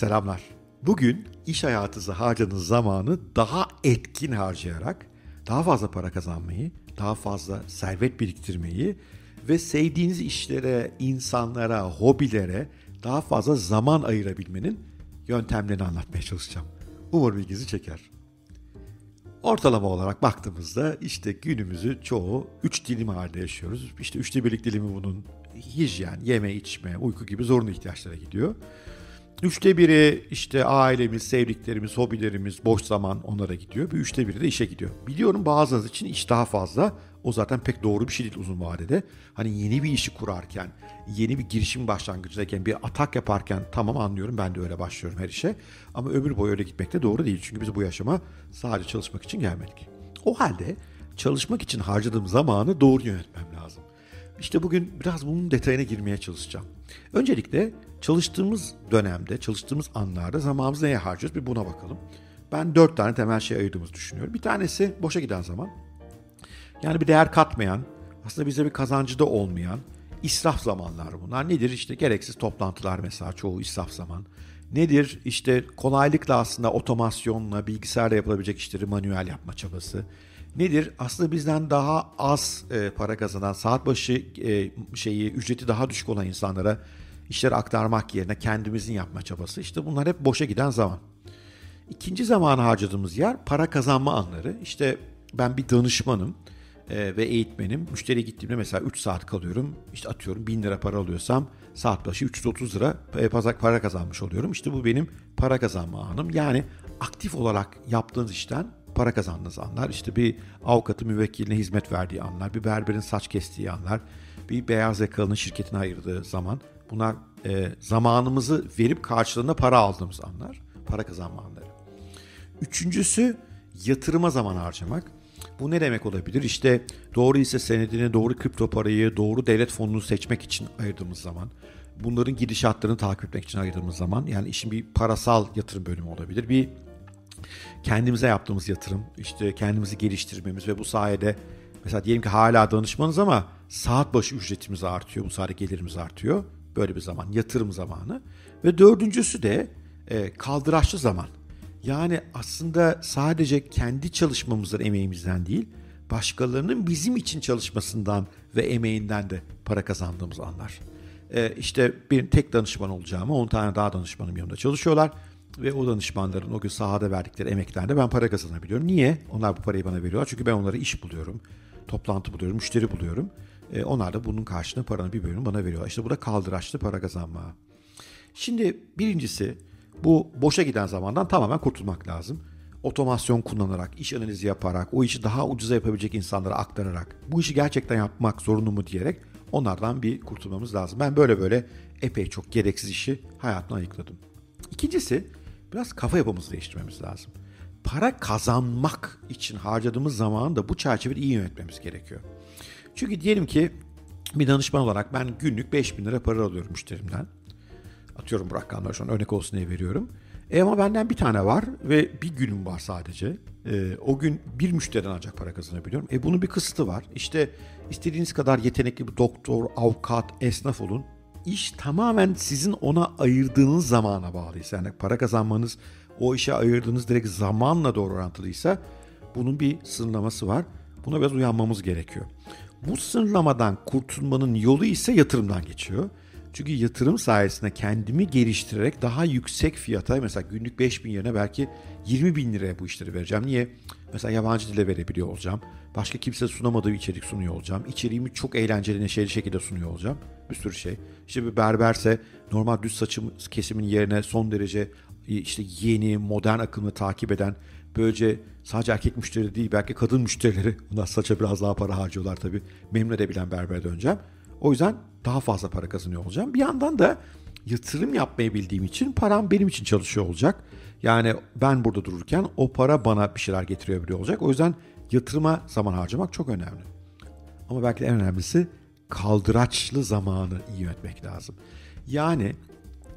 Selamlar. Bugün iş hayatınızda harcadığınız zamanı daha etkin harcayarak daha fazla para kazanmayı, daha fazla servet biriktirmeyi ve sevdiğiniz işlere, insanlara, hobilere daha fazla zaman ayırabilmenin yöntemlerini anlatmaya çalışacağım. Umarım ilginizi çeker. Ortalama olarak baktığımızda işte günümüzü çoğu üç dilim halinde yaşıyoruz. İşte üçte birlik dilimi bunun hijyen, yeme, içme, uyku gibi zorunlu ihtiyaçlara gidiyor. Üçte biri işte ailemiz, sevdiklerimiz, hobilerimiz, boş zaman onlara gidiyor. Bir üçte biri de işe gidiyor. Biliyorum bazılarınız için iş daha fazla. O zaten pek doğru bir şey değil uzun vadede. Hani yeni bir işi kurarken, yeni bir girişim başlangıcındayken, bir atak yaparken tamam anlıyorum ben de öyle başlıyorum her işe. Ama ömür boyu öyle gitmek de doğru değil. Çünkü biz bu yaşama sadece çalışmak için gelmedik. O halde çalışmak için harcadığım zamanı doğru yönetmem. İşte bugün biraz bunun detayına girmeye çalışacağım. Öncelikle çalıştığımız dönemde, çalıştığımız anlarda zamanımızı neye harcıyoruz bir buna bakalım. Ben dört tane temel şey ayırdığımızı düşünüyorum. Bir tanesi boşa giden zaman. Yani bir değer katmayan, aslında bize bir kazancı da olmayan israf zamanlar bunlar. Nedir? İşte gereksiz toplantılar mesela çoğu israf zaman. Nedir? İşte kolaylıkla aslında otomasyonla, bilgisayarla yapılabilecek işleri manuel yapma çabası. Nedir? Aslında bizden daha az e, para kazanan, saat başı e, şeyi, ücreti daha düşük olan insanlara işleri aktarmak yerine kendimizin yapma çabası. İşte bunlar hep boşa giden zaman. İkinci zamanı harcadığımız yer para kazanma anları. İşte ben bir danışmanım e, ve eğitmenim. Müşteriye gittiğimde mesela 3 saat kalıyorum. İşte atıyorum 1000 lira para alıyorsam saat başı 330 lira e, para kazanmış oluyorum. İşte bu benim para kazanma anım. Yani aktif olarak yaptığınız işten para kazandığınız anlar. İşte bir avukatı müvekkiline hizmet verdiği anlar, bir berberin saç kestiği anlar, bir beyaz yakalının şirketine ayırdığı zaman. Bunlar e, zamanımızı verip karşılığında para aldığımız anlar, para kazanma anları. Üçüncüsü yatırıma zaman harcamak. Bu ne demek olabilir? İşte doğru hisse senedini, doğru kripto parayı, doğru devlet fonunu seçmek için ayırdığımız zaman, bunların gidişatlarını takip etmek için ayırdığımız zaman, yani işin bir parasal yatırım bölümü olabilir. Bir kendimize yaptığımız yatırım, işte kendimizi geliştirmemiz ve bu sayede mesela diyelim ki hala danışmanız ama saat başı ücretimiz artıyor, bu sayede gelirimiz artıyor. Böyle bir zaman, yatırım zamanı. Ve dördüncüsü de e, kaldıraçlı zaman. Yani aslında sadece kendi çalışmamızdan, emeğimizden değil, başkalarının bizim için çalışmasından ve emeğinden de para kazandığımız anlar. Ee, işte bir tek danışman olacağıma 10 tane daha danışmanım yanımda çalışıyorlar. Ve o danışmanların o gün sahada verdikleri emeklerle ben para kazanabiliyorum. Niye? Onlar bu parayı bana veriyorlar. Çünkü ben onlara iş buluyorum, toplantı buluyorum, müşteri buluyorum. Ee, onlar da bunun karşılığında paranın bir bölümünü bana veriyorlar. İşte bu da kaldıraçlı para kazanma. Şimdi birincisi bu boşa giden zamandan tamamen kurtulmak lazım. Otomasyon kullanarak, iş analizi yaparak, o işi daha ucuza yapabilecek insanlara aktararak, bu işi gerçekten yapmak zorunlu mu diyerek onlardan bir kurtulmamız lazım. Ben böyle böyle epey çok gereksiz işi hayatına ayıkladım. İkincisi biraz kafa yapımızı değiştirmemiz lazım. Para kazanmak için harcadığımız zamanı da bu çerçevede iyi yönetmemiz gerekiyor. Çünkü diyelim ki bir danışman olarak ben günlük 5000 lira para alıyorum müşterimden. Atıyorum bu rakamları şu an örnek olsun diye veriyorum. E ama benden bir tane var ve bir günüm var sadece. E, o gün bir müşteriden ancak para kazanabiliyorum. E bunun bir kısıtı var. İşte istediğiniz kadar yetenekli bir doktor, avukat, esnaf olun. İş tamamen sizin ona ayırdığınız zamana bağlıysa. Yani para kazanmanız o işe ayırdığınız direkt zamanla doğru orantılıysa bunun bir sınırlaması var. Buna biraz uyanmamız gerekiyor. Bu sınırlamadan kurtulmanın yolu ise yatırımdan geçiyor. Çünkü yatırım sayesinde kendimi geliştirerek daha yüksek fiyata mesela günlük 5 bin yerine belki 20 bin liraya bu işleri vereceğim. Niye? Mesela yabancı dile verebiliyor olacağım. Başka kimse sunamadığı bir içerik sunuyor olacağım. İçeriğimi çok eğlenceli, neşeli şekilde sunuyor olacağım. Bir sürü şey. İşte bir berberse normal düz saçım kesimin yerine son derece işte yeni, modern akımı takip eden böylece sadece erkek müşteri değil belki kadın müşterileri bunlar saça biraz daha para harcıyorlar tabii. Memnun edebilen berbere döneceğim. O yüzden daha fazla para kazanıyor olacağım. Bir yandan da yatırım yapmayı bildiğim için param benim için çalışıyor olacak. Yani ben burada dururken o para bana bir şeyler getirebiliyor olacak. O yüzden yatırıma zaman harcamak çok önemli. Ama belki de en önemlisi kaldıraçlı zamanı iyi yönetmek lazım. Yani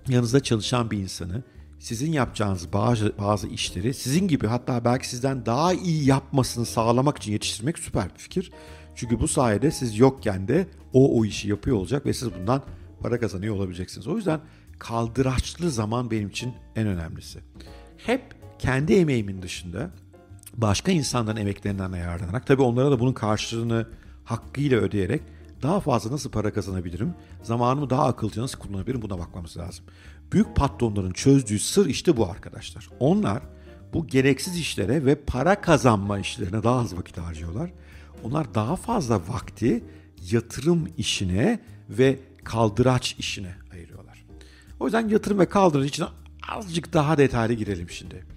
yanınızda çalışan bir insanı sizin yapacağınız bazı, bazı işleri sizin gibi hatta belki sizden daha iyi yapmasını sağlamak için yetiştirmek süper bir fikir. Çünkü bu sayede siz yokken de o o işi yapıyor olacak ve siz bundan para kazanıyor olabileceksiniz. O yüzden kaldıraçlı zaman benim için en önemlisi. Hep kendi emeğimin dışında başka insanların emeklerinden yararlanarak tabii onlara da bunun karşılığını hakkıyla ödeyerek daha fazla nasıl para kazanabilirim? Zamanımı daha akılcı nasıl kullanabilirim? Buna bakmamız lazım. Büyük patronların çözdüğü sır işte bu arkadaşlar. Onlar bu gereksiz işlere ve para kazanma işlerine daha az vakit harcıyorlar. Onlar daha fazla vakti yatırım işine ve kaldıraç işine ayırıyorlar. O yüzden yatırım ve kaldıraç için azıcık daha detaylı girelim şimdi.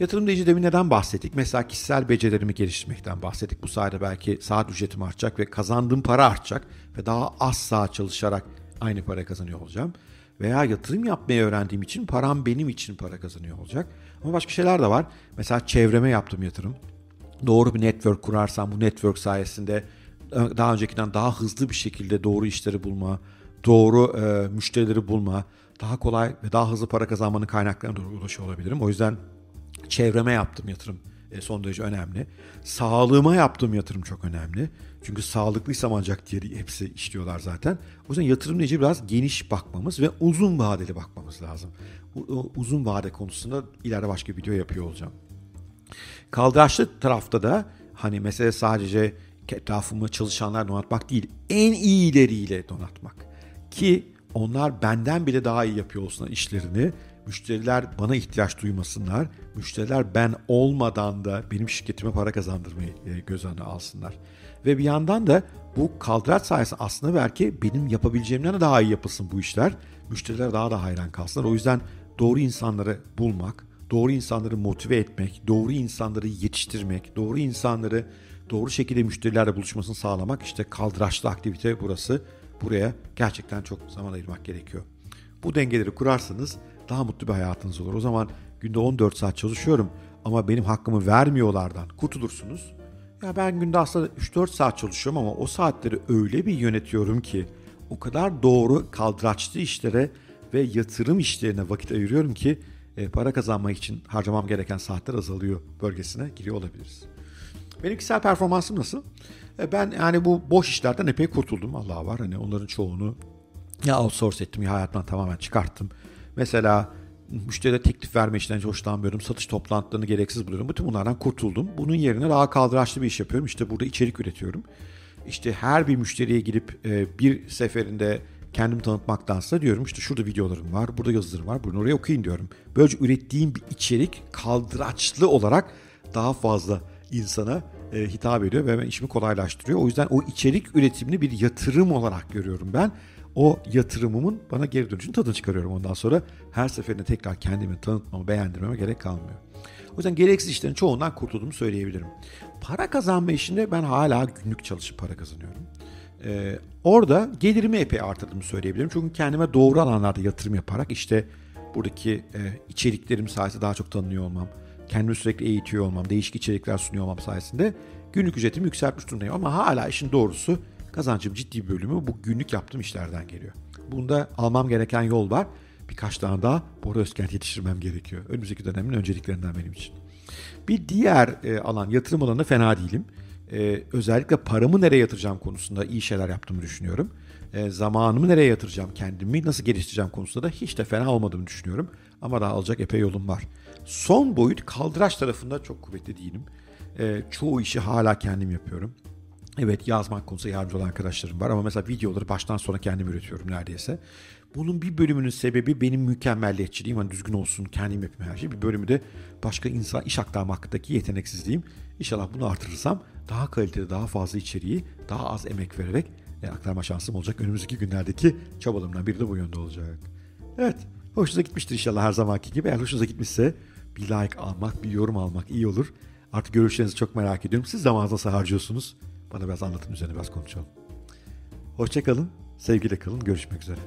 Yatırım deyince demin neden bahsettik? Mesela kişisel becerilerimi geliştirmekten bahsettik. Bu sayede belki saat ücretim artacak ve kazandığım para artacak ve daha az saat çalışarak aynı para kazanıyor olacağım. Veya yatırım yapmayı öğrendiğim için param benim için para kazanıyor olacak. Ama başka şeyler de var. Mesela çevreme yaptığım yatırım. Doğru bir network kurarsam bu network sayesinde daha öncekinden daha hızlı bir şekilde doğru işleri bulma, doğru e, müşterileri bulma, daha kolay ve daha hızlı para kazanmanın kaynaklarına doğru ulaşıyor olabilirim. O yüzden çevreme yaptığım yatırım e, son derece önemli. Sağlığıma yaptığım yatırım çok önemli. Çünkü sağlıklıysam ancak diğeri hepsi işliyorlar zaten. O yüzden yatırım nece biraz geniş bakmamız ve uzun vadeli bakmamız lazım. Uzun vade konusunda ileride başka bir video yapıyor olacağım. Kaldıraçlı tarafta da hani mesele sadece etrafımı çalışanlar donatmak değil, en iyileriyle donatmak. Ki onlar benden bile daha iyi yapıyor olsunlar işlerini. Müşteriler bana ihtiyaç duymasınlar. Müşteriler ben olmadan da benim şirketime para kazandırmayı e, göz önüne alsınlar. Ve bir yandan da bu kaldıraç sayesinde aslında belki benim yapabileceğimden de daha iyi yapılsın bu işler. Müşteriler daha da hayran kalsınlar. O yüzden doğru insanları bulmak, doğru insanları motive etmek, doğru insanları yetiştirmek, doğru insanları doğru şekilde müşterilerle buluşmasını sağlamak işte kaldıraçlı aktivite burası. Buraya gerçekten çok zaman ayırmak gerekiyor. Bu dengeleri kurarsanız daha mutlu bir hayatınız olur. O zaman günde 14 saat çalışıyorum ama benim hakkımı vermiyorlardan kurtulursunuz. Ya ben günde aslında 3-4 saat çalışıyorum ama o saatleri öyle bir yönetiyorum ki o kadar doğru kaldıraçlı işlere ve yatırım işlerine vakit ayırıyorum ki e, para kazanmak için harcamam gereken saatler azalıyor bölgesine giriyor olabiliriz. Benim kişisel performansım nasıl? E, ben yani bu boş işlerden epey kurtuldum. Allah var hani onların çoğunu ya outsource ettim ya hayatımdan tamamen çıkarttım. Mesela müşterilere teklif verme hiç hoşlanmıyorum. Satış toplantılarını gereksiz buluyorum. Bütün bunlardan kurtuldum. Bunun yerine daha kaldıraçlı bir iş yapıyorum. İşte burada içerik üretiyorum. İşte her bir müşteriye gidip e, bir seferinde kendimi tanıtmaktansa diyorum işte şurada videolarım var, burada yazılarım var, bunu oraya okuyun diyorum. Böylece ürettiğim bir içerik kaldıraçlı olarak daha fazla insana e, hitap ediyor ve işimi kolaylaştırıyor. O yüzden o içerik üretimini bir yatırım olarak görüyorum ben. O yatırımımın bana geri dönüşünü tadını çıkarıyorum ondan sonra. Her seferinde tekrar kendimi tanıtmama, beğendirmeme gerek kalmıyor. O yüzden gereksiz işlerin çoğundan kurtulduğumu söyleyebilirim. Para kazanma işinde ben hala günlük çalışıp para kazanıyorum. Ee, orada gelirimi epey artırdığımı söyleyebilirim. Çünkü kendime doğru alanlarda yatırım yaparak işte buradaki e, içeriklerim sayesinde daha çok tanınıyor olmam, kendimi sürekli eğitiyor olmam, değişik içerikler sunuyor olmam sayesinde günlük ücretimi yükseltmiş durumdayım. Ama hala işin doğrusu kazancım ciddi bölümü bu günlük yaptığım işlerden geliyor. Bunda almam gereken yol var. Birkaç tane daha Bora Özkent yetiştirmem gerekiyor. Önümüzdeki dönemin önceliklerinden benim için. Bir diğer e, alan yatırım alanında fena değilim. E, özellikle paramı nereye yatıracağım konusunda iyi şeyler yaptığımı düşünüyorum. E, zamanımı nereye yatıracağım, kendimi nasıl geliştireceğim konusunda da hiç de fena olmadığımı düşünüyorum. Ama daha alacak epey yolum var. Son boyut kaldıraç tarafında çok kuvvetli değilim. E, çoğu işi hala kendim yapıyorum. Evet yazmak konusunda yardımcı olan arkadaşlarım var ama mesela videoları baştan sona kendim üretiyorum neredeyse. Bunun bir bölümünün sebebi benim mükemmelliyetçiliğim. Hani düzgün olsun, kendim yapayım her şey. Bir bölümü de başka insan iş aktarmaktaki yeteneksizliğim. İnşallah bunu artırırsam daha kaliteli, daha fazla içeriği, daha az emek vererek e, aktarma şansım olacak. Önümüzdeki günlerdeki çabalarımdan biri de bu yönde olacak. Evet, hoşunuza gitmiştir inşallah her zamanki gibi. Eğer hoşunuza gitmişse bir like almak, bir yorum almak iyi olur. Artık görüşlerinizi çok merak ediyorum. Siz zamanınızı harcıyorsunuz? Bana biraz anlatın üzerine biraz konuşalım. Hoşçakalın, sevgiyle kalın, görüşmek üzere.